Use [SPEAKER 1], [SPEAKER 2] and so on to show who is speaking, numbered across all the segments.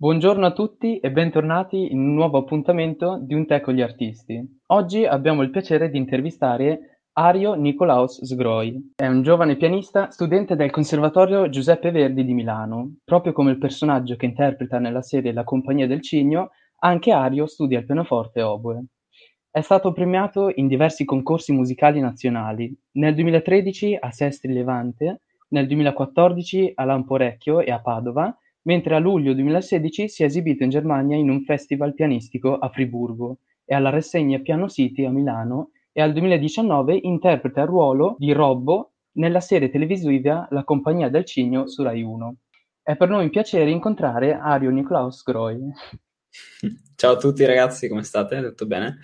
[SPEAKER 1] Buongiorno a tutti e bentornati in un nuovo appuntamento di Un tè con gli artisti. Oggi abbiamo il piacere di intervistare Ario Nicolaus Sgroi. È un giovane pianista, studente del Conservatorio Giuseppe Verdi di Milano. Proprio come il personaggio che interpreta nella serie La compagnia del cigno, anche Ario studia il pianoforte oboe. È stato premiato in diversi concorsi musicali nazionali, nel 2013 a Sestri Levante, nel 2014 a Lamporecchio e a Padova mentre a luglio 2016 si è esibito in Germania in un festival pianistico a Friburgo e alla rassegna Piano City a Milano e al 2019 interpreta il ruolo di Robbo nella serie televisiva La compagnia del cigno su Rai 1. È per noi un piacere incontrare Ario Niklaus Groi.
[SPEAKER 2] Ciao a tutti ragazzi, come state? Tutto bene?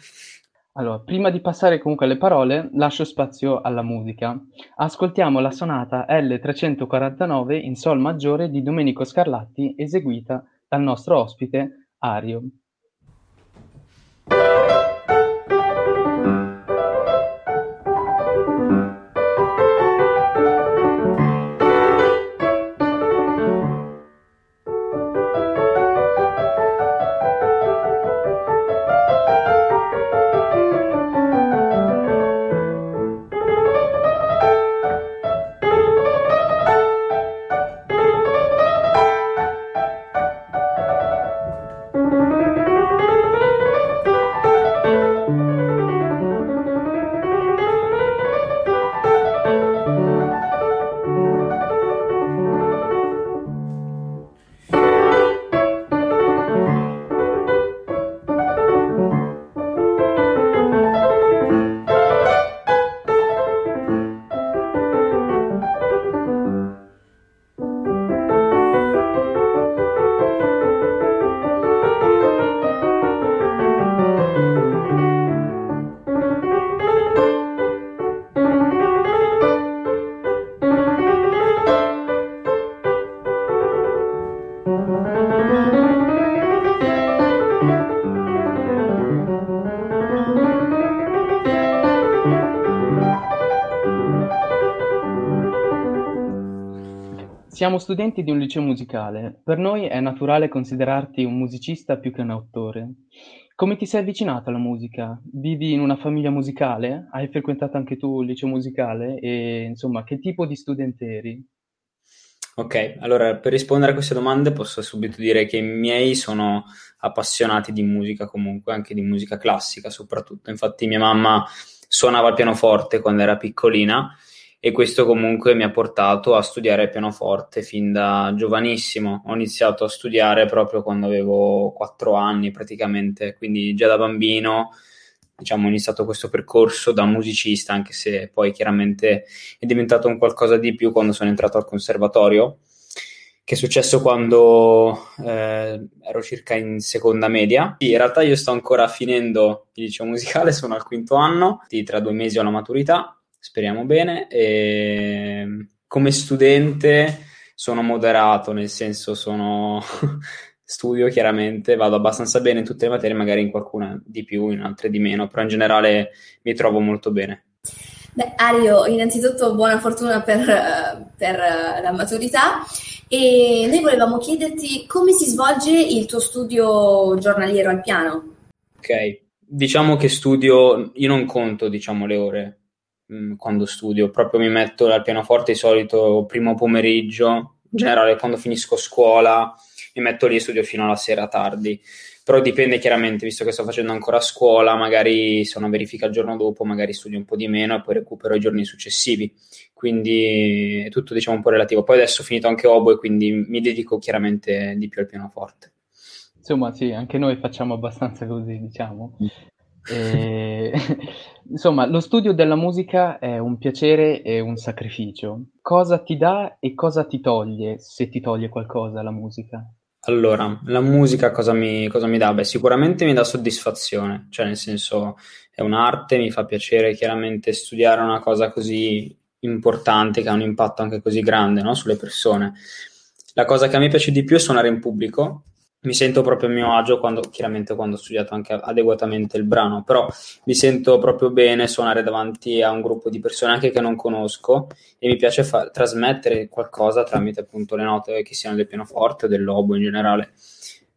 [SPEAKER 1] Allora, prima di passare comunque alle parole, lascio spazio alla musica. Ascoltiamo la sonata L349 in Sol maggiore di Domenico Scarlatti, eseguita dal nostro ospite Ario. Siamo studenti di un liceo musicale. Per noi è naturale considerarti un musicista più che un autore. Come ti sei avvicinato alla musica? Vivi in una famiglia musicale? Hai frequentato anche tu il liceo musicale? E insomma, che tipo di studente eri?
[SPEAKER 2] Ok, allora per rispondere a queste domande posso subito dire che i miei sono appassionati di musica comunque, anche di musica classica soprattutto. Infatti mia mamma suonava il pianoforte quando era piccolina e questo comunque mi ha portato a studiare pianoforte fin da giovanissimo. Ho iniziato a studiare proprio quando avevo quattro anni praticamente, quindi già da bambino diciamo, ho iniziato questo percorso da musicista, anche se poi chiaramente è diventato un qualcosa di più quando sono entrato al conservatorio, che è successo quando eh, ero circa in seconda media. In realtà io sto ancora finendo il liceo musicale, sono al quinto anno, tra due mesi ho la maturità speriamo bene. E come studente sono moderato, nel senso sono studio chiaramente, vado abbastanza bene in tutte le materie, magari in qualcuna di più, in altre di meno, però in generale mi trovo molto bene.
[SPEAKER 3] Beh, Ario, innanzitutto buona fortuna per, per, la maturità e noi volevamo chiederti come si svolge il tuo studio giornaliero al piano.
[SPEAKER 2] Ok, diciamo che studio, io non conto diciamo le ore, Mm, quando studio, proprio mi metto al pianoforte di solito primo pomeriggio, in generale quando finisco scuola mi metto lì e studio fino alla sera tardi. Però dipende chiaramente, visto che sto facendo ancora scuola, magari se ho una verifica il giorno dopo, magari studio un po' di meno e poi recupero i giorni successivi. Quindi è tutto diciamo un po' relativo. Poi adesso ho finito anche oboe, quindi mi dedico chiaramente di più al pianoforte.
[SPEAKER 1] Insomma, sì, anche noi facciamo abbastanza così, diciamo. E, insomma, lo studio della musica è un piacere e un sacrificio. Cosa ti dà e cosa ti toglie, se ti toglie qualcosa la musica?
[SPEAKER 2] Allora, la musica cosa mi, cosa mi dà? Beh, sicuramente mi dà soddisfazione, cioè nel senso è un'arte, mi fa piacere chiaramente studiare una cosa così importante che ha un impatto anche così grande no? sulle persone. La cosa che a me piace di più è suonare in pubblico, mi sento proprio a mio agio quando, chiaramente quando ho studiato anche adeguatamente il brano, però mi sento proprio bene suonare davanti a un gruppo di persone anche che non conosco e mi piace fa- trasmettere qualcosa tramite appunto le note che siano del pianoforte o del lobo in generale.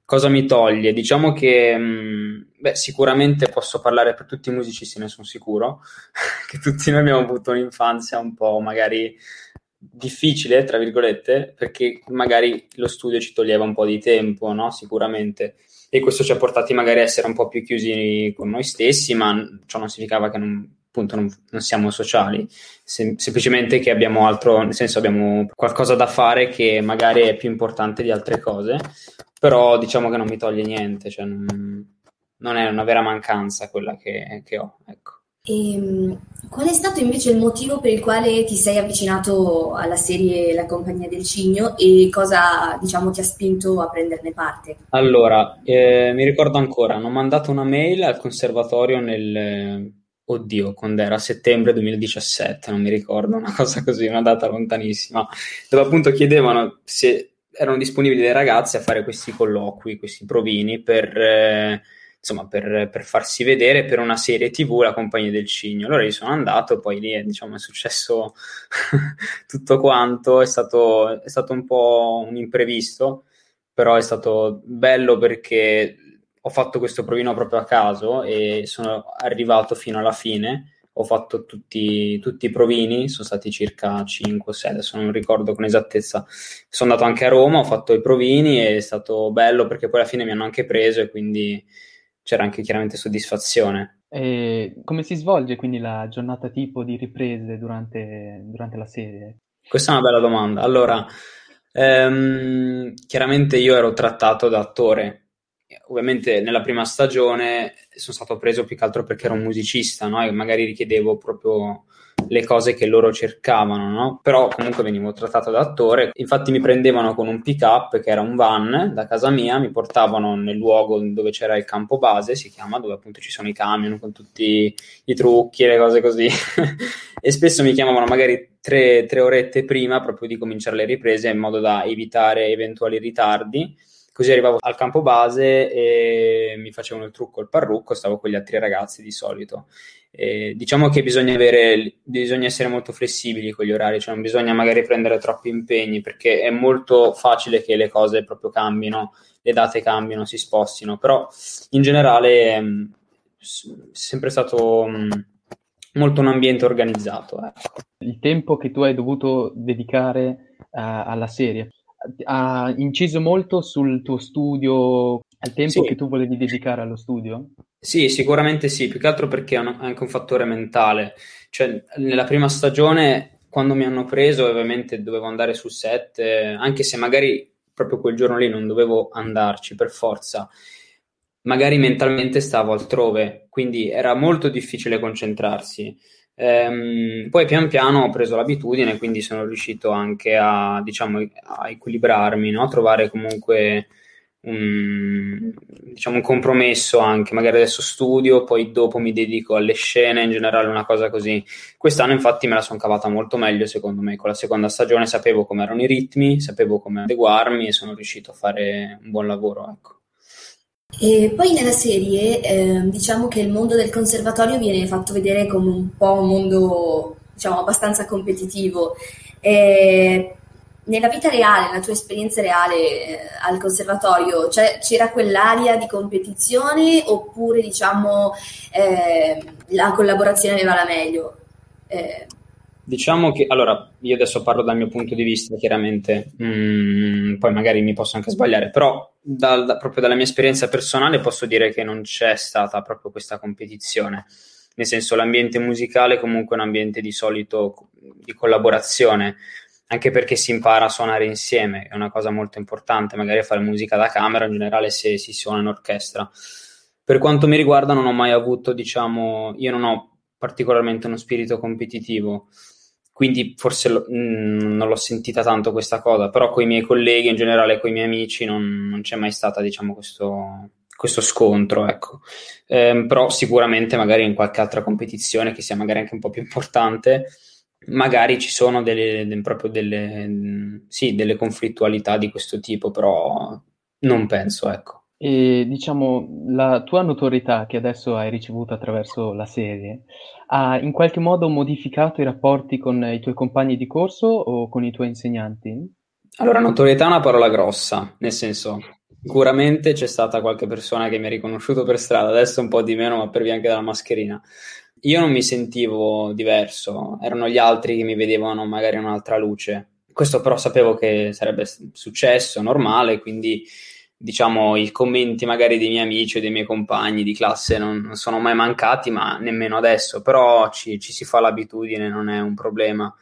[SPEAKER 2] Cosa mi toglie? Diciamo che mh, beh, sicuramente posso parlare per tutti i musicisti, ne sono sicuro, che tutti noi abbiamo avuto un'infanzia un po' magari difficile, tra virgolette, perché magari lo studio ci toglieva un po' di tempo, no? Sicuramente. E questo ci ha portati magari a essere un po' più chiusi con noi stessi, ma ciò non significava che non, appunto non, non siamo sociali, Sem- semplicemente che abbiamo altro, nel senso abbiamo qualcosa da fare che magari è più importante di altre cose, però diciamo che non mi toglie niente, cioè non, non è una vera mancanza quella che, che ho, ecco.
[SPEAKER 3] E, ehm, qual è stato invece il motivo per il quale ti sei avvicinato alla serie La compagnia del cigno e cosa diciamo ti ha spinto a prenderne parte?
[SPEAKER 2] Allora, eh, mi ricordo ancora, hanno mandato una mail al conservatorio nel, oddio, quando era settembre 2017, non mi ricordo, una cosa così, una data lontanissima, dove appunto chiedevano se erano disponibili dei ragazzi a fare questi colloqui, questi provini per... Eh, insomma, per, per, farsi vedere per una serie TV, La Compagnia del Cigno. Allora io sono andato, poi lì diciamo, è successo tutto quanto, è stato, è stato un po' un imprevisto, però è stato bello perché ho fatto questo provino proprio a caso e sono arrivato fino alla fine. Ho fatto tutti, tutti i provini, sono stati circa 5 o 6, adesso non ricordo con esattezza. Sono andato anche a Roma, ho fatto i provini e è stato bello perché poi alla fine mi hanno anche preso e quindi c'era anche chiaramente soddisfazione.
[SPEAKER 1] E come si svolge quindi la giornata tipo di riprese durante, durante la serie?
[SPEAKER 2] Questa è una bella domanda. Allora, ehm, chiaramente io ero trattato da attore. Ovviamente nella prima stagione sono stato preso più che altro perché ero un musicista, no? E magari richiedevo proprio le cose che loro cercavano, no? Però comunque venivo trattato da attore. Infatti mi prendevano con un pick up che era un van da casa mia, mi portavano nel luogo dove c'era il campo base, si chiama, dove appunto ci sono i camion con tutti i trucchi e le cose così. e spesso mi chiamavano magari tre, tre orette prima proprio di cominciare le riprese in modo da evitare eventuali ritardi. Così arrivavo al campo base e mi facevano il trucco il parrucco, stavo con gli altri ragazzi di solito. Eh, diciamo che bisogna, avere, bisogna essere molto flessibili con gli orari, cioè non bisogna magari prendere troppi impegni perché è molto facile che le cose proprio cambino, le date cambino, si spostino, però in generale è sempre stato mh, molto un ambiente organizzato. Ecco.
[SPEAKER 1] Il tempo che tu hai dovuto dedicare uh, alla serie ha inciso molto sul tuo studio, al tempo sì. che tu volevi dedicare allo studio?
[SPEAKER 2] Sì, sicuramente sì, più che altro perché è anche un fattore mentale. Cioè, nella prima stagione, quando mi hanno preso, ovviamente dovevo andare sul set, anche se magari proprio quel giorno lì non dovevo andarci per forza, magari mentalmente stavo altrove, quindi era molto difficile concentrarsi. Ehm, poi pian piano ho preso l'abitudine, quindi sono riuscito anche a, diciamo, a equilibrarmi, no? a trovare comunque un, diciamo, un compromesso anche, magari adesso studio, poi dopo mi dedico alle scene, in generale una cosa così. Quest'anno infatti me la sono cavata molto meglio secondo me, con la seconda stagione sapevo come erano i ritmi, sapevo come adeguarmi e sono riuscito a fare un buon lavoro. Ecco.
[SPEAKER 3] E poi nella serie eh, diciamo che il mondo del conservatorio viene fatto vedere come un po' un mondo diciamo abbastanza competitivo. Eh, nella vita reale, nella tua esperienza reale eh, al conservatorio, cioè, c'era quell'aria di competizione oppure diciamo eh, la collaborazione aveva la meglio?
[SPEAKER 2] Diciamo che, allora, io adesso parlo dal mio punto di vista, chiaramente, mm, poi magari mi posso anche sbagliare, però da, da, proprio dalla mia esperienza personale posso dire che non c'è stata proprio questa competizione. Nel senso, l'ambiente musicale è comunque un ambiente di solito di collaborazione anche perché si impara a suonare insieme, è una cosa molto importante, magari fare musica da camera in generale se si suona in orchestra. Per quanto mi riguarda non ho mai avuto, diciamo, io non ho particolarmente uno spirito competitivo, quindi forse lo, mh, mm, non l'ho sentita tanto questa cosa, però con i miei colleghi, in generale con i miei amici, non, non c'è mai stata, diciamo, questo, questo scontro, ecco. Eh, però sicuramente magari in qualche altra competizione che sia magari anche un po' più importante, magari ci sono delle, proprio delle, sì, delle conflittualità di questo tipo, però non penso, ecco.
[SPEAKER 1] E diciamo, la tua notorietà che adesso hai ricevuto attraverso la serie ha in qualche modo modificato i rapporti con i tuoi compagni di corso o con i tuoi insegnanti?
[SPEAKER 2] Allora, notorietà è una parola grossa, nel senso, Sicuramente c'è stata qualche persona che mi ha riconosciuto per strada, adesso un po' di meno, ma per via anche della mascherina. Io non mi sentivo diverso, erano gli altri che mi vedevano magari un'altra luce. Questo però sapevo che sarebbe successo, normale, quindi diciamo i commenti magari dei miei amici o dei miei compagni di classe non, non sono mai mancati, ma nemmeno adesso, però ci, ci, si fa l'abitudine, non è un problema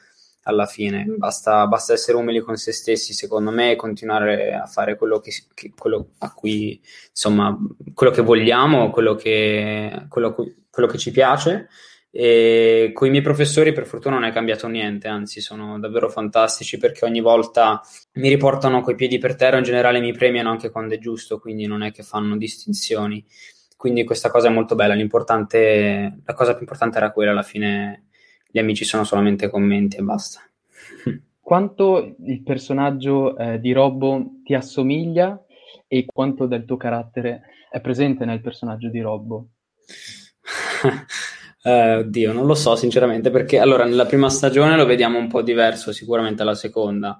[SPEAKER 2] alla fine, basta, basta, essere umili con se stessi, secondo me, e continuare a fare quello che, che, quello a cui, insomma, quello che vogliamo, quello che, quello, quello che ci piace e con i miei professori per fortuna non è cambiato niente, anzi sono davvero fantastici perché ogni volta mi riportano coi piedi per terra, in generale mi premiano anche quando è giusto, quindi non è che fanno distinzioni. Quindi questa cosa è molto bella, l'importante, la cosa più importante era quella, alla fine gli amici sono solamente commenti e basta.
[SPEAKER 1] Quanto il personaggio eh, di Robbo ti assomiglia e quanto del tuo carattere è presente nel personaggio di Robbo?
[SPEAKER 2] Eh, oddio, non lo so sinceramente perché allora nella prima stagione lo vediamo un po' diverso sicuramente alla seconda.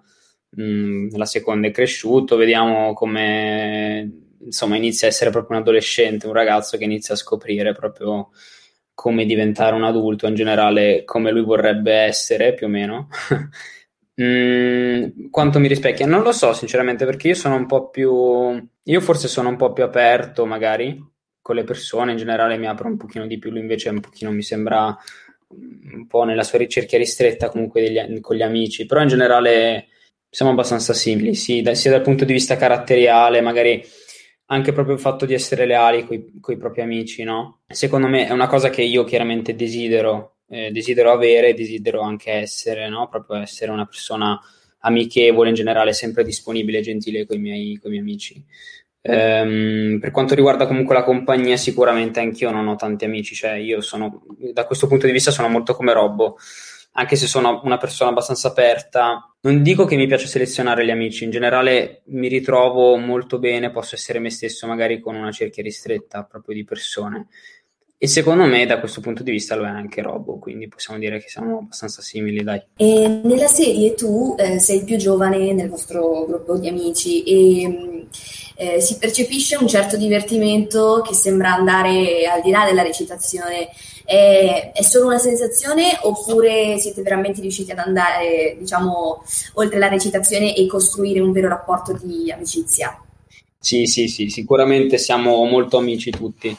[SPEAKER 2] Mm, seconda è cresciuto, vediamo come insomma inizia a essere proprio un adolescente, un ragazzo che inizia a scoprire proprio come diventare un adulto, in generale come lui vorrebbe essere più o meno. mm, quanto mi rispecchia? Non lo so sinceramente perché io sono un po' più... Io forse sono un po' più aperto magari con le persone, in generale mi apro un pochino di più, lui invece un pochino mi sembra un po' nella sua ricerca ristretta comunque degli, con gli amici, però in generale siamo abbastanza simili, sì, da, sia dal punto di vista caratteriale, magari anche proprio il fatto di essere leali con i propri amici, no? Secondo me è una cosa che io chiaramente desidero, eh, desidero avere, desidero anche essere, no? Proprio essere una persona amichevole in generale, sempre disponibile e gentile con i miei, amici. Ehm, per quanto riguarda comunque la compagnia, sicuramente anch'io non ho tanti amici, cioè io sono, da questo punto di vista sono molto come Robbo, anche se sono una persona abbastanza aperta. Non dico che mi piace selezionare gli amici, in generale mi ritrovo molto bene, posso essere me stesso magari con una cerchia ristretta proprio di persone. E secondo me da questo punto di vista lo è anche Robbo, quindi possiamo dire che siamo abbastanza simili, dai.
[SPEAKER 3] E nella serie tu eh, sei il più giovane nel vostro gruppo di amici e eh, si percepisce un certo divertimento che sembra andare al di là della recitazione. È, è, solo una sensazione oppure siete veramente riusciti ad andare, diciamo, oltre la recitazione e costruire un vero rapporto di amicizia?
[SPEAKER 2] Sì, sì, sì, sicuramente siamo molto amici tutti.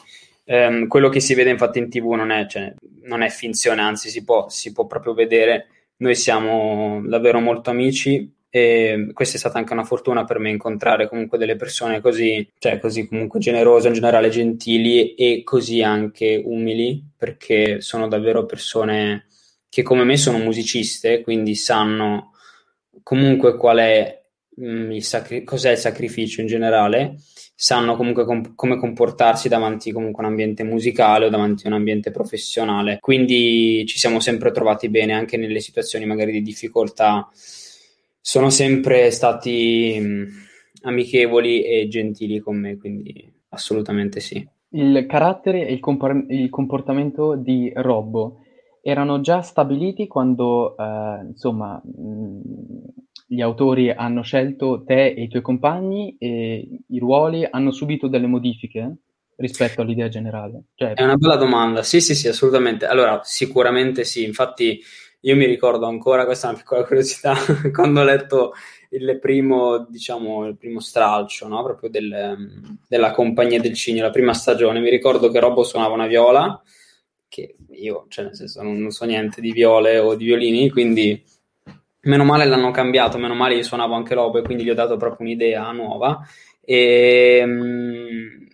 [SPEAKER 2] Um, quello che si vede infatti in tv non è, cioè, non è finzione, anzi si può, si può proprio vedere. Noi siamo davvero molto amici e questa è stata anche una fortuna per me incontrare comunque delle persone così, cioè così comunque generose, in generale gentili e così anche umili, perché sono davvero persone che come me sono musiciste, quindi sanno comunque qual è mm, sacri- cos'è il sacrificio in generale, sanno comunque com- come comportarsi davanti comunque a un ambiente musicale o davanti a un ambiente professionale. Quindi ci siamo sempre trovati bene anche nelle situazioni magari di difficoltà sono sempre stati mh, mm, amichevoli e gentili con me, quindi assolutamente sì.
[SPEAKER 1] Il carattere e il, compor- il comportamento di Robbo erano già stabiliti quando, eh, insomma, mh, mm, gli autori hanno scelto te e i tuoi compagni e i ruoli hanno subito delle modifiche rispetto all'idea generale?
[SPEAKER 2] Cioè... È una bella domanda, sì, sì, sì, assolutamente. Allora, sicuramente sì, infatti io mi ricordo ancora, questa è una piccola curiosità, quando ho letto il primo, diciamo, il primo stralcio, no? proprio del, della compagnia del Cigno, la prima stagione, mi ricordo che Robbo suonava una viola, che io, cioè nel senso, non, non so niente di viole o di violini, quindi meno male l'hanno cambiato, meno male io suonavo anche Robbo e quindi gli ho dato proprio un'idea nuova. E mh, mm,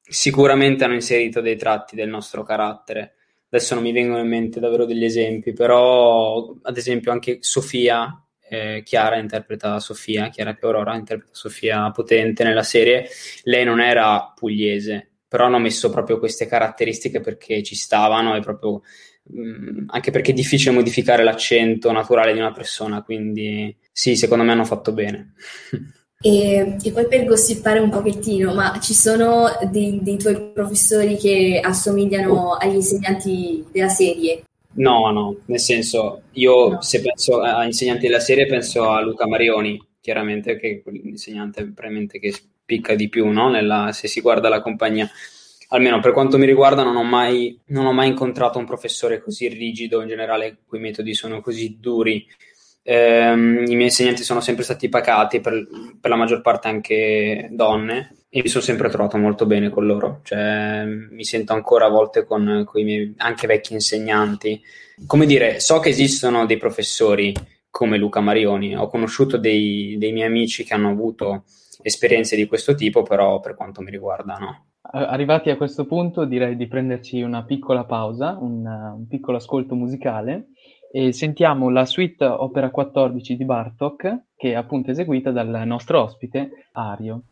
[SPEAKER 2] sicuramente hanno inserito dei tratti del nostro carattere. Adesso non mi vengono in mente davvero degli esempi, però ad esempio anche Sofia, eh, Chiara interpreta Sofia, Chiara Piorora interpreta Sofia Potente nella serie, lei non era pugliese, però hanno messo proprio queste caratteristiche perché ci stavano e proprio mh, mm, anche perché è difficile modificare l'accento naturale di una persona, quindi sì, secondo me hanno fatto bene.
[SPEAKER 3] E, e, poi per gossipare un pochettino, ma ci sono dei, dei tuoi professori che assomigliano agli insegnanti della serie?
[SPEAKER 2] No, no, nel senso, io no. se penso a insegnanti della serie penso a Luca Marioni, chiaramente, che è l'insegnante che spicca di più, no? Nella, se si guarda la compagnia. Almeno per quanto mi riguarda, non ho, mai, non ho mai incontrato un professore così rigido, in generale, quei metodi sono così duri. Eh, I miei insegnanti sono sempre stati pacati, per, per la maggior parte anche donne, e mi sono sempre trovato molto bene con loro. Cioè, mi sento ancora a volte con, con i miei anche vecchi insegnanti. Come dire, so che esistono dei professori come Luca Marioni, ho conosciuto dei, dei miei amici che hanno avuto esperienze di questo tipo, però per quanto mi riguarda no.
[SPEAKER 1] Arrivati a questo punto direi di prenderci una piccola pausa, un, un piccolo ascolto musicale e sentiamo la suite opera 14 di Bartok che è appunto eseguita dal nostro ospite Ario.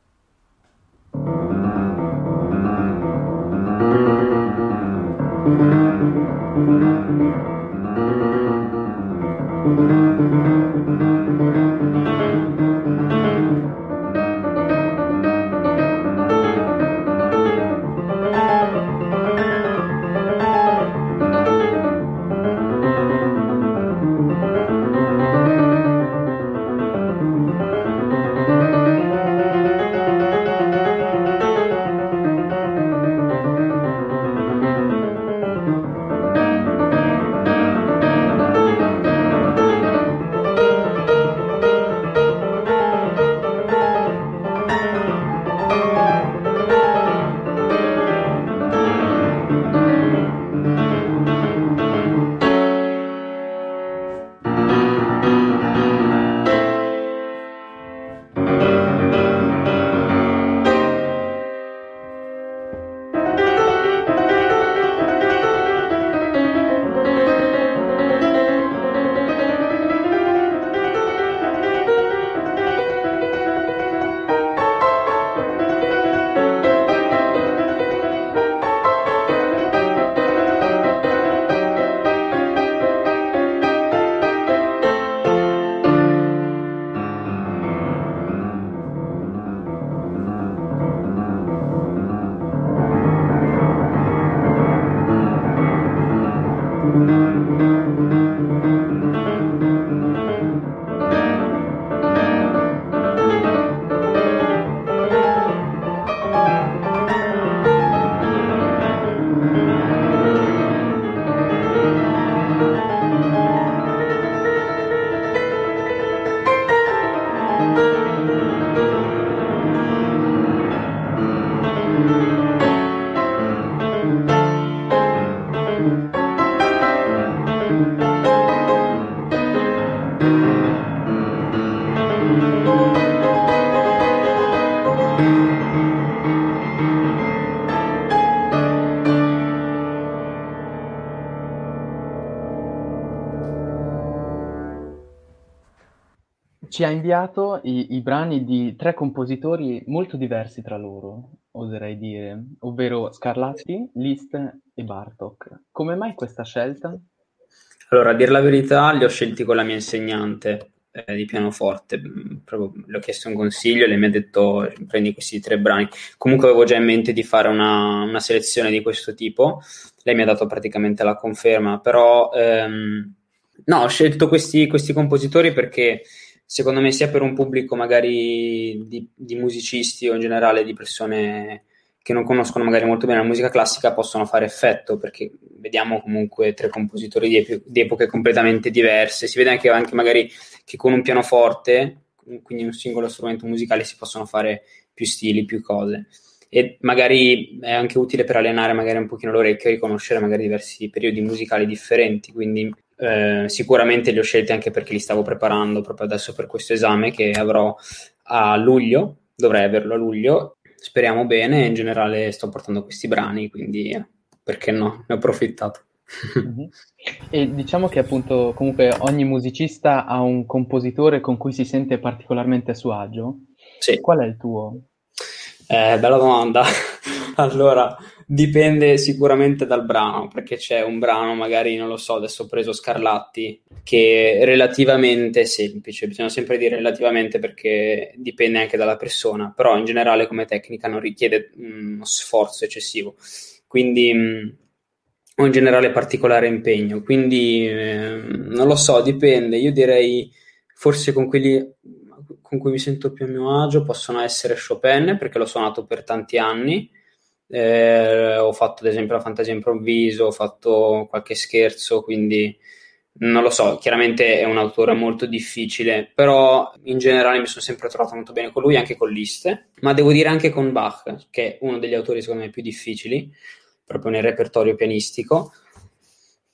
[SPEAKER 1] Ci ha inviato i, i, brani di tre compositori molto diversi tra loro, oserei dire, ovvero Scarlatti, Liszt e Bartok. Come mai questa scelta?
[SPEAKER 2] Allora, a dire la verità, li ho scelti con la mia insegnante eh, di pianoforte. Proprio le ho chiesto un consiglio e lei mi ha detto prendi questi tre brani. Comunque avevo già in mente di fare una, una selezione di questo tipo. Lei mi ha dato praticamente la conferma, però ehm, no, ho scelto questi, questi compositori perché secondo me sia per un pubblico magari di, di, musicisti o in generale di persone che non conoscono magari molto bene la musica classica possono fare effetto perché vediamo comunque tre compositori di, ep- di epoche completamente diverse. Si vede anche, anche magari che con un pianoforte quindi un singolo strumento musicale si possono fare più stili, più cose. E magari è anche utile per allenare magari un pochino l'orecchio e riconoscere magari diversi periodi musicali differenti quindi eh, sicuramente li ho scelti anche perché li stavo preparando proprio adesso per questo esame che avrò a luglio, dovrei averlo a luglio, speriamo bene, in generale sto portando questi brani, quindi eh, perché no, ne ho approfittato.
[SPEAKER 1] Mm-hmm. E diciamo che appunto comunque ogni musicista ha un compositore con cui si sente particolarmente a suo agio.
[SPEAKER 2] Sì.
[SPEAKER 1] Qual è il tuo?
[SPEAKER 2] Eh, bella domanda. allora, dipende sicuramente dal brano, perché c'è un brano, magari non lo so, adesso ho preso Scarlatti, che è relativamente semplice, bisogna sempre dire relativamente perché dipende anche dalla persona, però in generale come tecnica non richiede uno sforzo eccessivo. Quindi mm, o in generale particolare impegno. Quindi eh, non lo so, dipende. Io direi forse con quelli con cui mi sento più a mio agio possono essere Chopin, perché l'ho suonato per tanti anni. Eh, ho fatto ad esempio la fantasia improvviso, ho fatto qualche scherzo, quindi non lo so, chiaramente è un autore molto difficile, però in generale mi sono sempre trovato molto bene con lui, anche con Liste, ma devo dire anche con Bach, che è uno degli autori secondo me più difficili, proprio nel repertorio pianistico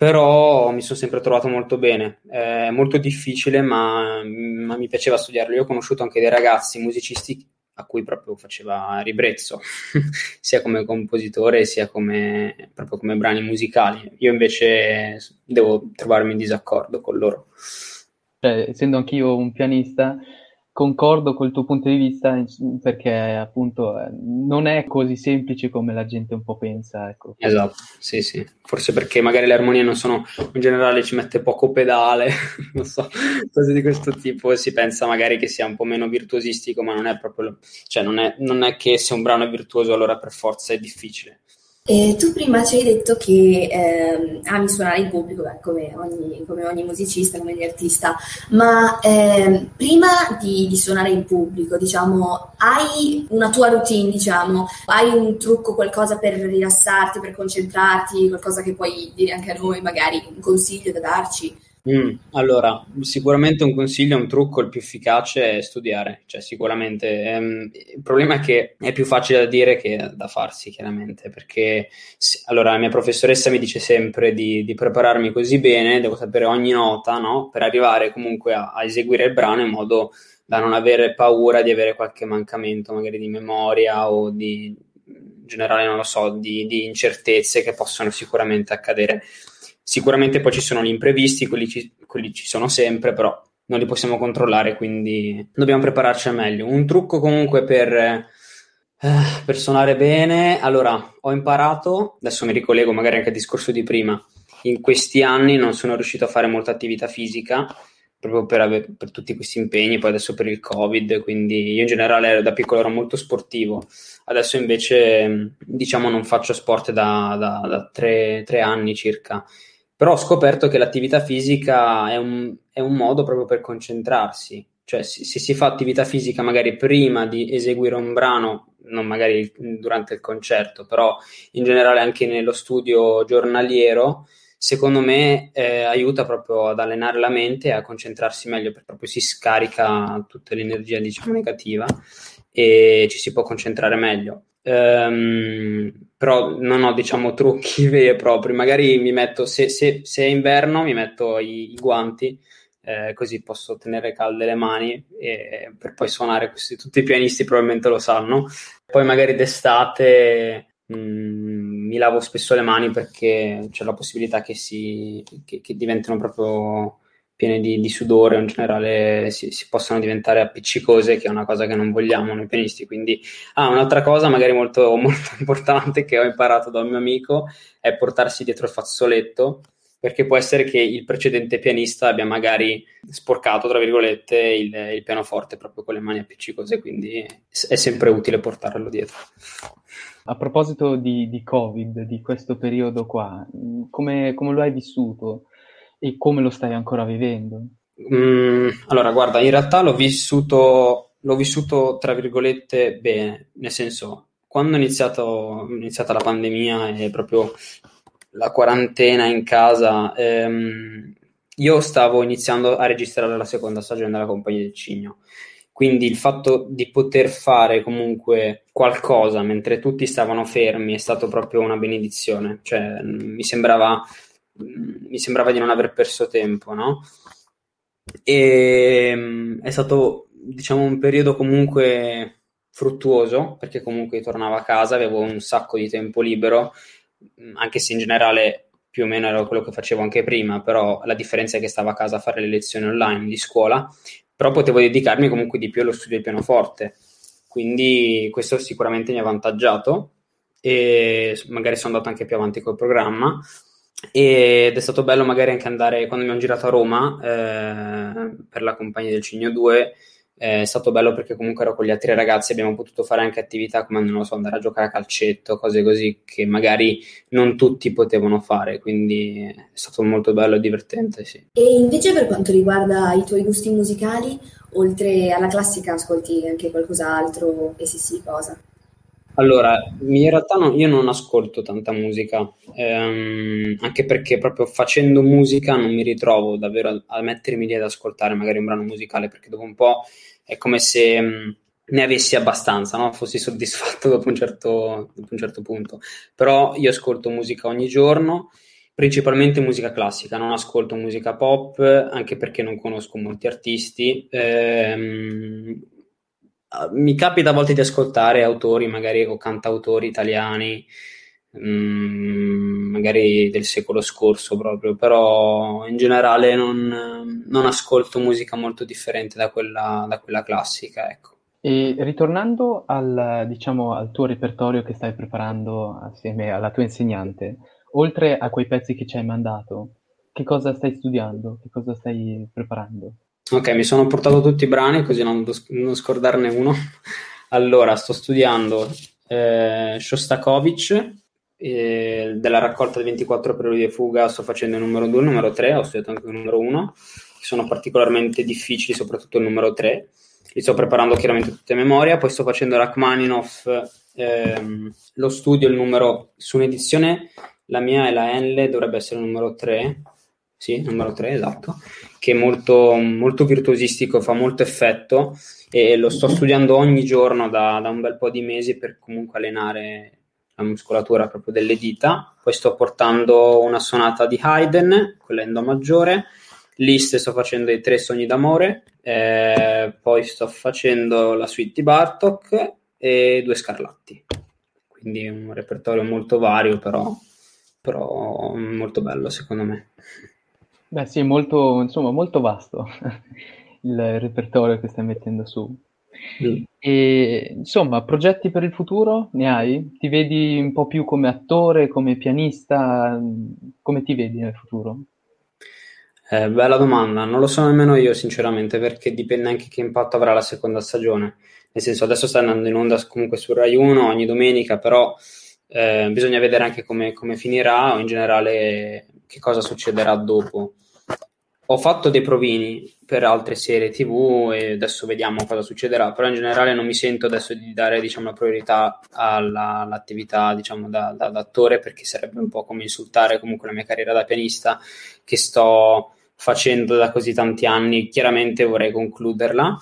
[SPEAKER 2] però mi sono sempre trovato molto bene. È molto difficile, ma, ma, mi piaceva studiarlo. Io ho conosciuto anche dei ragazzi musicisti a cui proprio faceva ribrezzo, sia come compositore sia come, proprio come brani musicali. Io invece devo trovarmi in disaccordo con loro.
[SPEAKER 1] Cioè, essendo anch'io un pianista, concordo col tuo punto di vista perché appunto eh, non è così semplice come la gente un po' pensa. Ecco.
[SPEAKER 2] Esatto, sì, sì. Forse perché magari le armonie non sono, in generale ci mette poco pedale, non so, cose di questo tipo. Si pensa magari che sia un po' meno virtuosistico, ma non è proprio, cioè non è, non è che se un brano è virtuoso allora per forza è difficile.
[SPEAKER 3] E tu prima ci hai detto che eh, ami suonare in pubblico, beh, come, ogni, come, ogni, musicista, come ogni artista, ma eh, prima di, di, suonare in pubblico, diciamo, hai una tua routine, diciamo, hai un trucco, qualcosa per rilassarti, per concentrarti, qualcosa che puoi dire anche a noi, magari un consiglio da darci?
[SPEAKER 2] Mm, allora, sicuramente un consiglio, un trucco, il più efficace è studiare, cioè sicuramente. Ehm, il problema è che è più facile da dire che da farsi, chiaramente, perché allora la mia professoressa mi dice sempre di, di prepararmi così bene, devo sapere ogni nota, no? Per arrivare comunque a, a eseguire il brano in modo da non avere paura di avere qualche mancamento, magari di memoria o di in generale, non lo so, di, di incertezze che possono sicuramente accadere Sicuramente poi ci sono gli imprevisti, quelli ci, quelli ci sono sempre, però non li possiamo controllare, quindi dobbiamo prepararci al meglio. Un trucco comunque per, eh, per suonare bene, allora ho imparato, adesso mi ricollego magari anche al discorso di prima, in questi anni non sono riuscito a fare molta attività fisica proprio per, aver, per, tutti questi impegni, poi adesso per il Covid, quindi io in generale da piccolo ero molto sportivo, adesso invece diciamo non faccio sport da, da, da tre, tre, anni circa però ho scoperto che l'attività fisica è un, è un modo proprio per concentrarsi, cioè se, si fa attività fisica magari prima di eseguire un brano, non magari durante il concerto, però in generale anche nello studio giornaliero, secondo me eh, aiuta proprio ad allenare la mente e a concentrarsi meglio, perché proprio si scarica tutta l'energia diciamo negativa e ci si può concentrare meglio. Um, però non ho diciamo trucchi veri e propri. Magari mi metto se, se, se è inverno mi metto i, i guanti eh, così posso tenere calde le mani e, per poi suonare questi, tutti i pianisti probabilmente lo sanno. Poi magari d'estate mh, mm, mi lavo spesso le mani perché c'è la possibilità che, si, che, che diventino proprio piene di, di sudore, in generale si, si, possono diventare appiccicose, che è una cosa che non vogliamo noi pianisti. Quindi, ah, un'altra cosa magari molto, molto importante che ho imparato da un mio amico è portarsi dietro il fazzoletto, perché può essere che il precedente pianista abbia magari sporcato, tra virgolette, il, il pianoforte proprio con le mani appiccicose, quindi è sempre utile portarlo dietro.
[SPEAKER 1] A proposito di, di Covid, di questo periodo qua, come, come lo hai vissuto? E come lo stai ancora vivendo?
[SPEAKER 2] Mm, allora, guarda, in realtà l'ho vissuto, l'ho vissuto, tra virgolette, bene, nel senso, quando è, iniziato, è iniziata la pandemia e proprio la quarantena in casa, ehm, io stavo iniziando a registrare la seconda stagione della Compagnia del Cigno. Quindi il fatto di poter fare comunque qualcosa mentre tutti stavano fermi è stato proprio una benedizione. Cioè, mi sembrava mi sembrava di non aver perso tempo, no? E mm, è stato, diciamo, un periodo comunque fruttuoso, perché comunque tornavo a casa, avevo un sacco di tempo libero, mm, anche se in generale più o meno era quello che facevo anche prima, però la differenza è che stavo a casa a fare le lezioni online di scuola, però potevo dedicarmi comunque di più allo studio del pianoforte, quindi questo sicuramente mi ha avvantaggiato e magari sono andato anche più avanti col programma ed è stato bello magari anche andare quando abbiamo girato a Roma eh, per la compagnia del Cigno 2 è stato bello perché comunque ero con gli altri ragazzi, abbiamo potuto fare anche attività come, non lo so, andare a giocare a calcetto, cose così che magari non tutti potevano fare, quindi è stato molto bello e divertente, sì.
[SPEAKER 3] E invece per quanto riguarda i tuoi gusti musicali, oltre alla classica ascolti anche qualcos'altro e se sì, cosa?
[SPEAKER 2] Allora, in realtà no, io non ascolto tanta musica, ehm, anche perché proprio facendo musica non mi ritrovo davvero a, a, mettermi lì ad ascoltare magari un brano musicale, perché dopo un po' è come se mh, ne avessi abbastanza, no? fossi soddisfatto dopo un, certo, dopo un certo punto. Però io ascolto musica ogni giorno, principalmente musica classica, non ascolto musica pop, anche perché non conosco molti artisti. Ehm, mi capita a volte di ascoltare autori, magari o cantautori italiani, mh, mm, magari del secolo scorso proprio, però in generale non, non ascolto musica molto differente da quella, da quella classica, ecco.
[SPEAKER 1] E ritornando al, diciamo, al tuo repertorio che stai preparando assieme alla tua insegnante, oltre a quei pezzi che ci hai mandato, che cosa stai studiando? Che cosa stai preparando?
[SPEAKER 2] Ok, mi sono portato tutti i brani così non, non scordarne uno. Allora, sto studiando eh, Shostakovich, eh, della raccolta di 24 preludi e fuga, sto facendo il numero 2 il numero 3, ho studiato anche il numero 1, che sono particolarmente difficili, soprattutto il numero 3. Li sto preparando chiaramente tutti a memoria, poi sto facendo Rachmaninoff, ehm, lo studio il numero, su un'edizione, la mia è la N, dovrebbe essere il numero 3, sì, numero 3, esatto, che è molto, molto virtuosistico, fa molto effetto e lo sto studiando ogni giorno da, da, un bel po' di mesi per comunque allenare la muscolatura proprio delle dita. Poi sto portando una sonata di Haydn, quella in Do maggiore, liste sto facendo i tre sogni d'amore, eh, poi sto facendo la suite di Bartok e due scarlatti. Quindi un repertorio molto vario, però, però molto bello secondo me.
[SPEAKER 1] Beh sì, molto, insomma, molto vasto il repertorio che stai mettendo su. Mm. E, insomma, progetti per il futuro ne hai? Ti vedi un po' più come attore, come pianista? Come ti vedi nel futuro?
[SPEAKER 2] Eh, bella domanda, non lo so nemmeno io sinceramente perché dipende anche che impatto avrà la seconda stagione. Nel senso, adesso sta andando in onda comunque su Rai 1 ogni domenica, però eh, bisogna vedere anche come, come finirà o in generale che cosa succederà dopo ho fatto dei provini per altre serie tv e adesso vediamo cosa succederà, però in generale non mi sento adesso di dare diciamo, la priorità alla, all'attività diciamo, da, da, da, attore perché sarebbe un po' come insultare comunque la mia carriera da pianista che sto facendo da così tanti anni, chiaramente vorrei concluderla.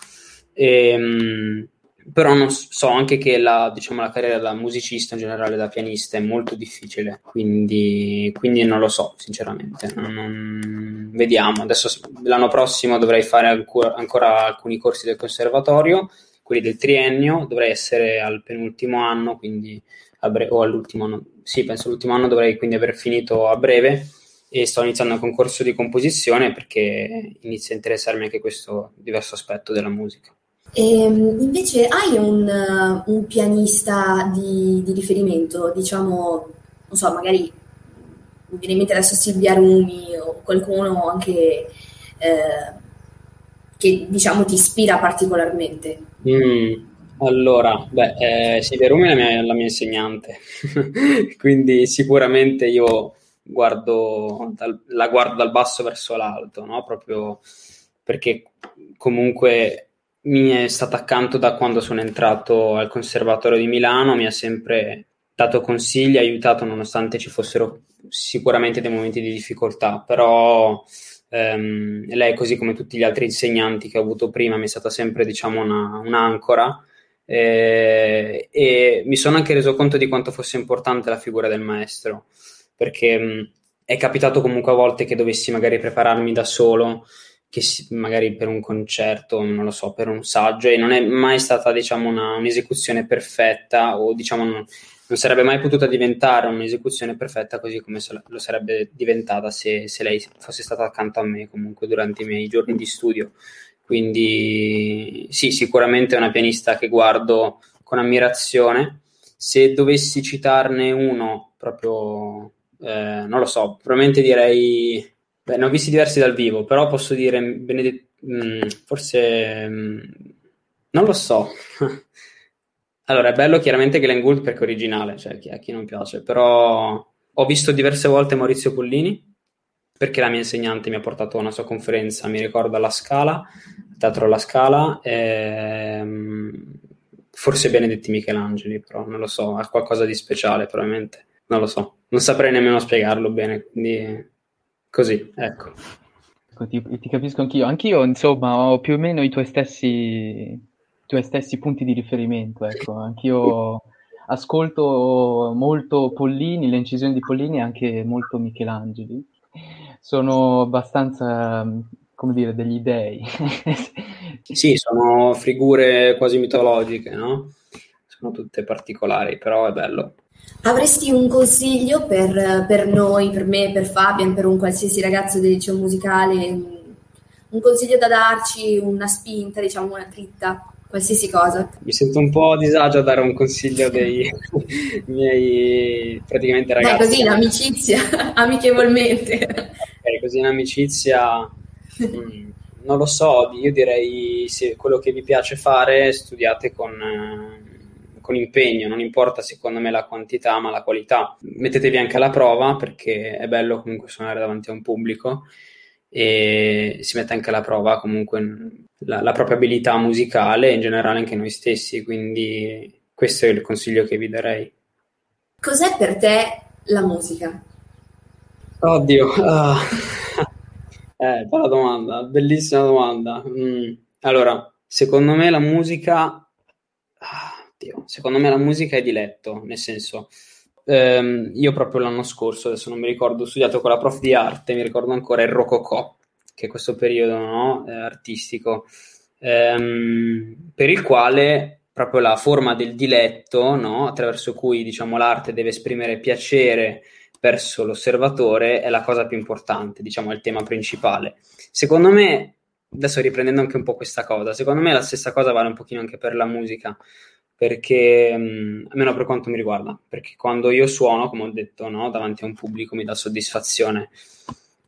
[SPEAKER 2] E, ehm, però non so anche che la, diciamo, la carriera da musicista in generale da pianista è molto difficile quindi, quindi non lo so sinceramente. Non, non... vediamo. Adesso l'anno prossimo dovrei fare ancora, ancora, alcuni corsi del conservatorio quelli del triennio. Dovrei essere al penultimo anno quindi bre- o all'ultimo anno. Sì penso all'ultimo anno dovrei quindi aver finito a breve e sto iniziando un concorso di composizione perché inizia a interessarmi anche questo diverso aspetto della musica
[SPEAKER 3] e, ehm, invece hai un, un pianista di, di, riferimento, diciamo, non so, magari mi viene in mente adesso Silvia Rumi o qualcuno anche eh, che diciamo ti ispira particolarmente?
[SPEAKER 2] Mm, allora, beh, eh, Silvia Rumi è la mia, la mia insegnante, quindi sicuramente io guardo dal, la guardo dal basso verso l'alto, no? Proprio perché comunque mi è stata accanto da quando sono entrato al Conservatorio di Milano, mi ha sempre dato consigli, aiutato nonostante ci fossero sicuramente dei momenti di difficoltà, però ehm, lei, così come tutti gli altri insegnanti che ho avuto prima, mi è stata sempre diciamo una, un'ancora eh, e mi sono anche reso conto di quanto fosse importante la figura del maestro, perché mh, è capitato comunque a volte che dovessi magari prepararmi da solo che si, magari per un concerto, non lo so, per un saggio e non è mai stata diciamo una, un'esecuzione perfetta o diciamo non, non, sarebbe mai potuta diventare un'esecuzione perfetta così come lo sarebbe diventata se, se, lei fosse stata accanto a me comunque durante i miei giorni di studio. Quindi sì, sicuramente è una pianista che guardo con ammirazione. Se dovessi citarne uno proprio, eh, non lo so, probabilmente direi Beh, ne ho visti diversi dal vivo, però posso dire Benedetto, mm, forse mm, Non lo so. allora, è bello chiaramente Glenn Gould perché è originale, cioè a chi non piace, però ho visto diverse volte Maurizio Pollini perché la mia insegnante mi ha portato a una sua conferenza, mi ricordo alla Scala, Teatro alla Scala, ehm, forse Benedetti Michelangeli, però non lo so, ha qualcosa di speciale probabilmente, non lo so, non saprei nemmeno spiegarlo bene, quindi così, ecco.
[SPEAKER 1] ecco ti, ti, capisco anch'io, anch'io insomma ho più o meno i tuoi stessi, tuoi stessi punti di riferimento, ecco, anch'io ascolto molto Pollini, le incisioni di Pollini e anche molto Michelangeli sono abbastanza, come dire, degli dei.
[SPEAKER 2] sì, sono figure quasi mitologiche, no? Sono tutte particolari, però è bello.
[SPEAKER 3] Avresti un consiglio per, per noi, per me, per Fabian, per un qualsiasi ragazzo del liceo musicale? Un consiglio da darci, una spinta, diciamo, una dritta? qualsiasi cosa.
[SPEAKER 2] Mi sento un po' a disagio a dare un consiglio dei miei praticamente ragazzi.
[SPEAKER 3] Dai, così in amicizia, amichevolmente.
[SPEAKER 2] Ok, così in amicizia, mm, non lo so, io direi se quello che vi piace fare studiate con, eh, con impegno, non importa secondo me la quantità ma la qualità. Mettetevi anche alla prova perché è bello comunque suonare davanti a un pubblico e si mette anche alla prova comunque la, la, propria abilità musicale e in generale anche noi stessi, quindi questo è il consiglio che vi darei.
[SPEAKER 3] Cos'è per te la musica?
[SPEAKER 2] Oddio, uh, eh, bella domanda, bellissima domanda. Mm. Allora, secondo me la musica, oddio, secondo me la musica è diletto, nel senso, ehm, io proprio l'anno scorso, adesso non mi ricordo, ho studiato con la prof di arte, mi ricordo ancora il Rococò, che è questo periodo no, eh, artistico, ehm, per il quale proprio la forma del diletto, no, attraverso cui diciamo, l'arte deve esprimere piacere verso l'osservatore, è la cosa più importante, diciamo, è il tema principale. Secondo me, adesso riprendendo anche un po' questa cosa, secondo me la stessa cosa vale un pochino anche per la musica, perché mh, almeno per quanto mi riguarda, perché quando io suono, come ho detto, no, davanti a un pubblico mi dà soddisfazione.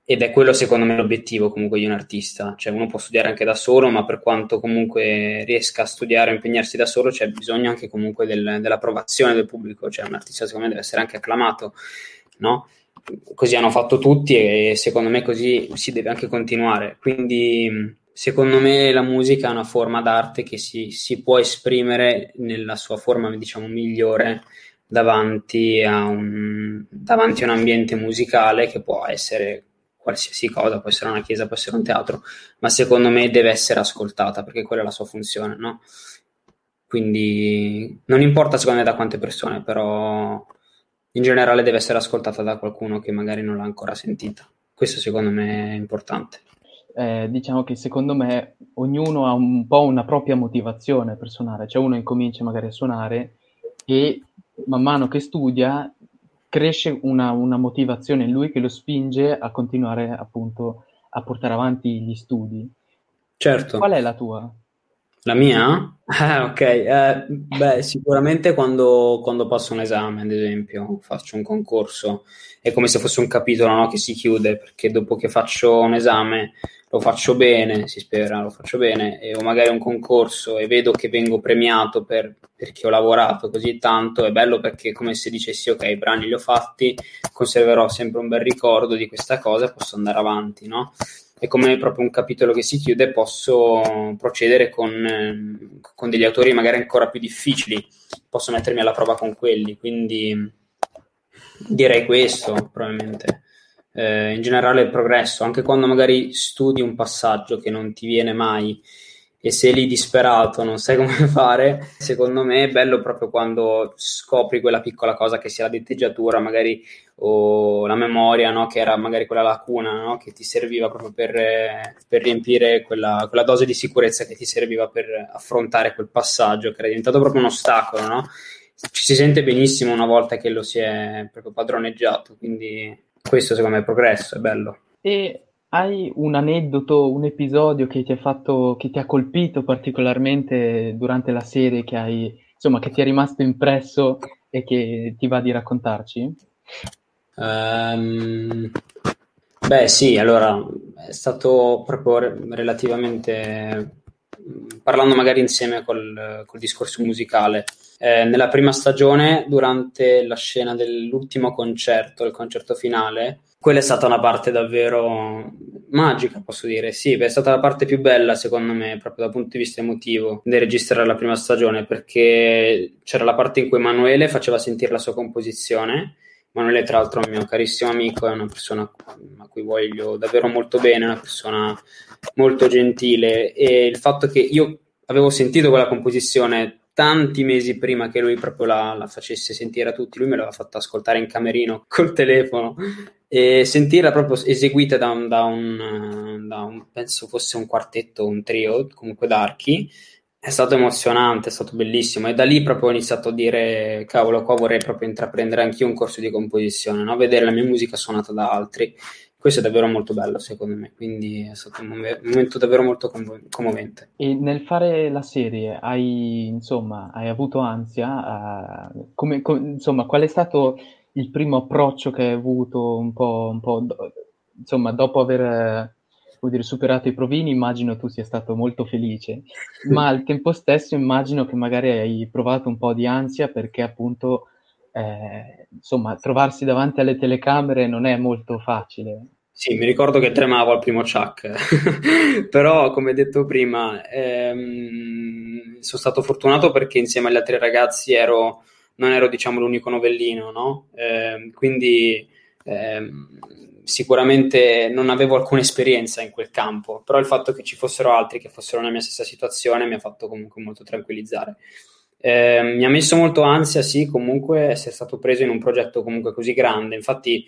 [SPEAKER 2] Ed è quello secondo me l'obiettivo comunque di un artista, cioè uno può studiare anche da solo, ma per quanto comunque riesca a studiare e impegnarsi da solo c'è bisogno anche comunque del, dell'approvazione del pubblico, cioè un artista secondo me deve essere anche acclamato, no? Così hanno fatto tutti e secondo me così si deve anche continuare, quindi secondo me la musica è una forma d'arte che si, si può esprimere nella sua forma, diciamo, migliore davanti a, un, davanti a un ambiente musicale che può essere qualsiasi cosa, può essere una chiesa, può essere un teatro, ma secondo me deve essere ascoltata perché quella è la sua funzione, no? Quindi non importa secondo me da quante persone, però in generale deve essere ascoltata da qualcuno che magari non l'ha ancora sentita. Questo secondo me è importante
[SPEAKER 1] eh, diciamo che secondo me ognuno ha un po' una propria motivazione per suonare, cioè uno incomincia magari a suonare e man mano che studia cresce una, una motivazione in lui che lo spinge a continuare appunto a portare avanti gli studi.
[SPEAKER 2] Certo.
[SPEAKER 1] Qual è la tua?
[SPEAKER 2] La mia? Ah, ok. Eh, beh, sicuramente quando, quando, passo un esame, ad esempio, faccio un concorso, è come se fosse un capitolo no, che si chiude, perché dopo che faccio un esame lo faccio bene, si spera, lo faccio bene, e ho magari un concorso e vedo che vengo premiato per, perché ho lavorato così tanto, è bello perché come se dicessi ok, i brani li ho fatti, conserverò sempre un bel ricordo di questa cosa e posso andare avanti, no? e come proprio un capitolo che si chiude posso procedere con, con, degli autori magari ancora più difficili, posso mettermi alla prova con quelli, quindi direi questo probabilmente. Eh, in generale il progresso, anche quando magari studi un passaggio che non ti viene mai e sei lì disperato, non sai come fare, secondo me è bello proprio quando scopri quella piccola cosa che sia la diteggiatura, magari o la memoria, no? che era magari quella lacuna no? che ti serviva proprio per, per riempire quella, quella, dose di sicurezza che ti serviva per affrontare quel passaggio che era diventato proprio un ostacolo. No? Ci si sente benissimo una volta che lo si è proprio padroneggiato, quindi questo secondo me è progresso, è bello.
[SPEAKER 1] E hai un aneddoto, un episodio che ti ha fatto, che ti ha colpito particolarmente durante la serie, che hai, insomma, che ti è rimasto impresso e che ti va di raccontarci?
[SPEAKER 2] Um, beh, sì, allora è stato proprio relativamente parlando magari insieme col, col discorso musicale. Eh, nella prima stagione, durante la scena dell'ultimo concerto, il concerto finale, quella è stata una parte davvero magica, posso dire. Sì, è stata la parte più bella, secondo me, proprio dal punto di vista emotivo, di registrare la prima stagione, perché c'era la parte in cui Emanuele faceva sentire la sua composizione. Emanuele, tra l'altro, è un mio carissimo amico, è una persona a cui voglio davvero molto bene, una persona molto gentile. E il fatto che io avevo sentito quella composizione tanti mesi prima che lui proprio la, la, facesse sentire a tutti, lui me l'aveva fatta ascoltare in camerino col telefono e sentirla proprio eseguita da un, da un, da un penso fosse un quartetto, un trio, comunque d'archi, è stato emozionante, è stato bellissimo e da lì proprio ho iniziato a dire cavolo qua vorrei proprio intraprendere anch'io un corso di composizione, no? vedere la mia musica suonata da altri questo è davvero molto bello secondo me, quindi è stato un, momento davvero molto commovente.
[SPEAKER 1] E nel fare la serie hai, insomma, hai avuto ansia? Uh, come, com, insomma, qual è stato il primo approccio che hai avuto un po', un po' do, insomma, dopo aver dire, superato i provini, immagino tu sia stato molto felice, ma al tempo stesso immagino che magari hai provato un po' di ansia perché appunto eh, insomma, trovarsi davanti alle telecamere non è molto facile.
[SPEAKER 2] Sì, mi ricordo che tremavo al primo Chuck, però come detto prima, ehm, sono stato fortunato perché insieme agli altri ragazzi ero, non ero diciamo l'unico novellino, no? Eh, quindi ehm, sicuramente non avevo alcuna esperienza in quel campo, però il fatto che ci fossero altri che fossero nella mia stessa situazione mi ha fatto comunque molto tranquillizzare. Eh, mi ha messo molto ansia, sì, comunque essere stato preso in un progetto comunque così grande. Infatti,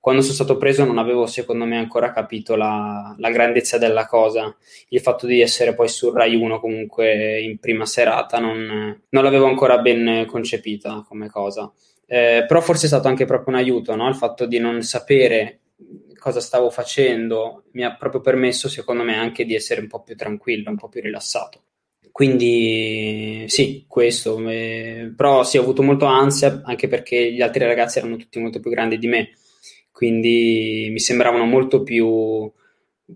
[SPEAKER 2] quando sono stato preso non avevo, secondo me, ancora capito la, la grandezza della cosa. Il fatto di essere poi su Rai 1 comunque in prima serata non, non l'avevo ancora ben concepita come cosa. Eh, però forse è stato anche proprio un aiuto, no? Il fatto di non sapere cosa stavo facendo mi ha proprio permesso, secondo me, anche di essere un po' più tranquillo, un po' più rilassato. Quindi sì, questo, eh, però sì, ho avuto molto ansia anche perché gli altri ragazzi erano tutti molto più grandi di me, quindi mi sembravano molto più,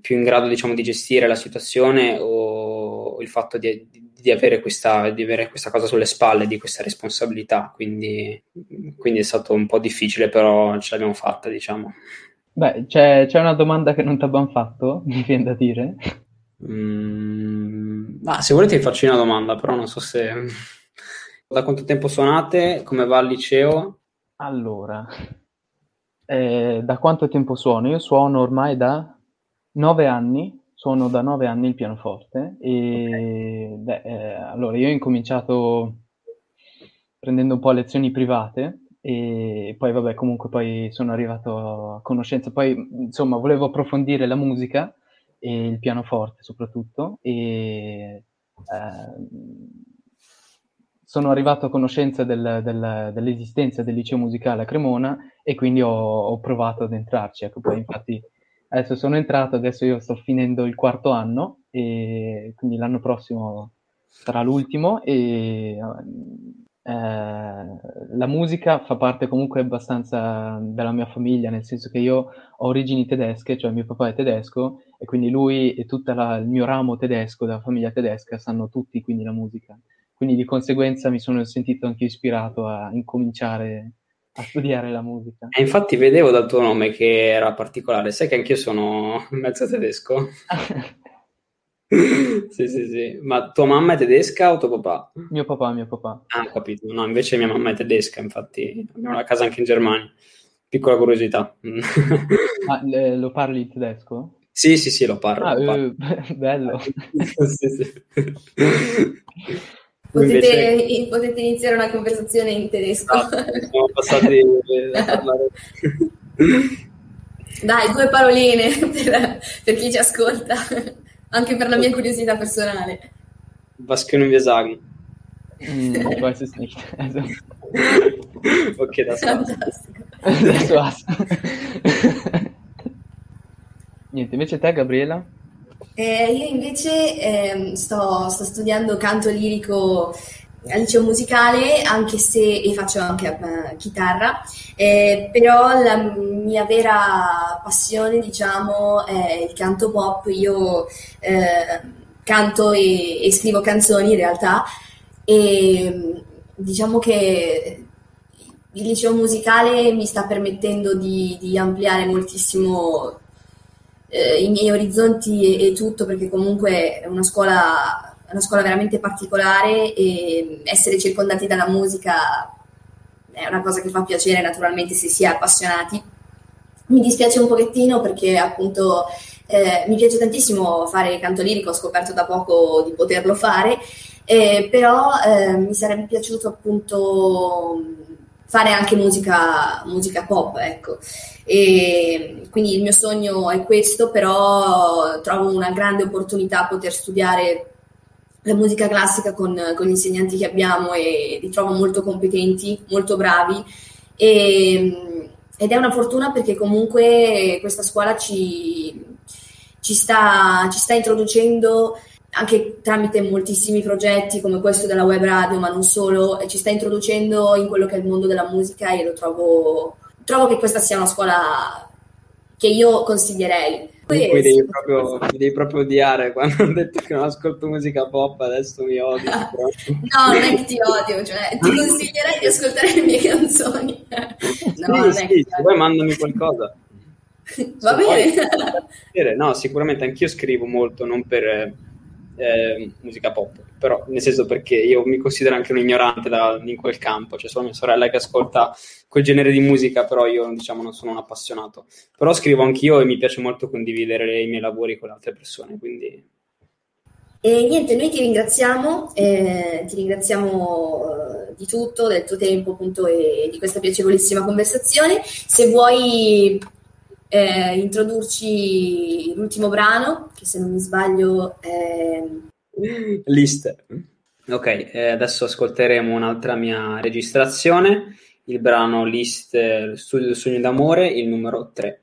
[SPEAKER 2] più in grado diciamo, di gestire la situazione o il fatto di, di, avere questa, di, avere questa, cosa sulle spalle, di questa responsabilità, quindi, quindi, è stato un po' difficile, però ce l'abbiamo fatta, diciamo.
[SPEAKER 1] Beh, c'è, c'è una domanda che non ti abbiamo fatto, mi viene da dire.
[SPEAKER 2] Mm, ah, se volete vi faccio una domanda, però non so se... Da quanto tempo suonate? Come va al liceo?
[SPEAKER 1] Allora, eh, da quanto tempo suono? Io suono ormai da nove anni, suono da nove anni il pianoforte e okay. beh, eh, allora io ho incominciato prendendo un po' lezioni private e poi vabbè comunque poi sono arrivato a conoscenza, poi insomma volevo approfondire la musica e il pianoforte soprattutto e eh, sono arrivato a conoscenza del, del, dell'esistenza del liceo musicale a Cremona e quindi ho, ho, provato ad entrarci. Ecco, poi infatti adesso sono entrato, adesso io sto finendo il quarto anno e quindi l'anno prossimo sarà l'ultimo e eh, la musica fa parte comunque abbastanza della mia famiglia, nel senso che io ho origini tedesche, cioè mio papà è tedesco e quindi lui e tutto il mio ramo tedesco della famiglia tedesca sanno tutti quindi la musica. Quindi di conseguenza mi sono sentito anche ispirato a incominciare a studiare la musica.
[SPEAKER 2] E infatti vedevo dal tuo nome che era particolare, sai che anch'io sono mezzo tedesco? sì, sì, sì. Ma tua mamma è tedesca o tuo papà?
[SPEAKER 1] Mio papà, mio papà.
[SPEAKER 2] Ah, ho capito. No, invece mia mamma è tedesca, infatti abbiamo la casa anche in Germania. Piccola curiosità.
[SPEAKER 1] ah, le, lo parli in tedesco?
[SPEAKER 2] Sì, sì, sì, lo parlo. Ah, lo parlo.
[SPEAKER 1] Uh, bello.
[SPEAKER 2] sì, sì.
[SPEAKER 3] Potete, invece... potete, iniziare una conversazione in tedesco. Ah,
[SPEAKER 2] siamo passati a parlare.
[SPEAKER 3] Dai, due paroline per, per chi ci ascolta anche per la mia curiosità personale.
[SPEAKER 2] Was können wir sagen?
[SPEAKER 1] Hm, ich weiß es nicht. Also.
[SPEAKER 2] Okay, das war's.
[SPEAKER 1] Das war's. Niente, invece te Gabriela?
[SPEAKER 3] Eh, io invece eh, sto, sto, studiando canto lirico al liceo musicale, anche se e faccio anche uh, chitarra, eh, però la mia vera passione, diciamo, è il canto pop. Io eh, canto e, e, scrivo canzoni in realtà e diciamo che il liceo musicale mi sta permettendo di, di ampliare moltissimo eh, i miei orizzonti e, e, tutto perché comunque è una scuola, una scuola veramente particolare e essere circondati dalla musica è una cosa che fa piacere naturalmente se si è appassionati. Mi dispiace un pochettino perché appunto eh, mi piace tantissimo fare canto lirico, ho scoperto da poco di poterlo fare, eh, però eh, mi sarebbe piaciuto appunto fare anche musica, musica pop, ecco. E quindi il mio sogno è questo, però trovo una grande opportunità poter studiare la musica classica con, con, gli insegnanti che abbiamo e li trovo molto competenti, molto bravi e, ed è una fortuna perché comunque questa scuola ci, ci, sta, ci sta introducendo anche tramite moltissimi progetti come questo della web radio, ma non solo, ci sta introducendo in quello che è il mondo della musica e lo trovo, trovo che questa sia una scuola che io consiglierei.
[SPEAKER 2] Mi devi, proprio, mi devi proprio odiare quando ho detto che non ascolto musica pop, adesso mi odio.
[SPEAKER 3] no, non è che ti odio, cioè ti consiglierei di ascoltare le mie canzoni.
[SPEAKER 2] No, sì, sì, poi mandami qualcosa.
[SPEAKER 3] Va bene.
[SPEAKER 2] no, sicuramente anch'io scrivo molto, non per eh, musica pop, però nel senso perché io mi considero anche un ignorante da, in quel campo, c'è solo mia sorella che ascolta quel genere di musica, però io diciamo non sono un appassionato. Però scrivo anch'io e mi piace molto condividere i miei lavori con altre persone, quindi...
[SPEAKER 3] E niente, noi ti ringraziamo, eh, ti ringraziamo eh, di tutto, del tuo tempo appunto e di questa piacevolissima conversazione. Se vuoi eh, introdurci l'ultimo brano, che se non mi sbaglio è...
[SPEAKER 2] List. Ok, eh, adesso ascolteremo un'altra mia registrazione, il brano List Studio del Sogno d'Amore, il numero 3.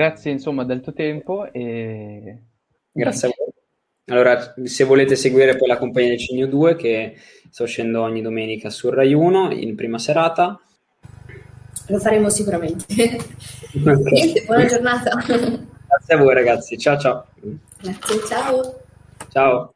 [SPEAKER 1] Grazie insomma del tuo tempo e...
[SPEAKER 2] Grazie a voi. Allora, se volete seguire poi la compagnia del Cigno 2 che sto uscendo ogni domenica su Rai 1 in prima serata.
[SPEAKER 3] Lo faremo sicuramente. Niente, buona giornata.
[SPEAKER 2] Grazie a voi ragazzi, ciao ciao.
[SPEAKER 3] Grazie, ciao.
[SPEAKER 2] Ciao.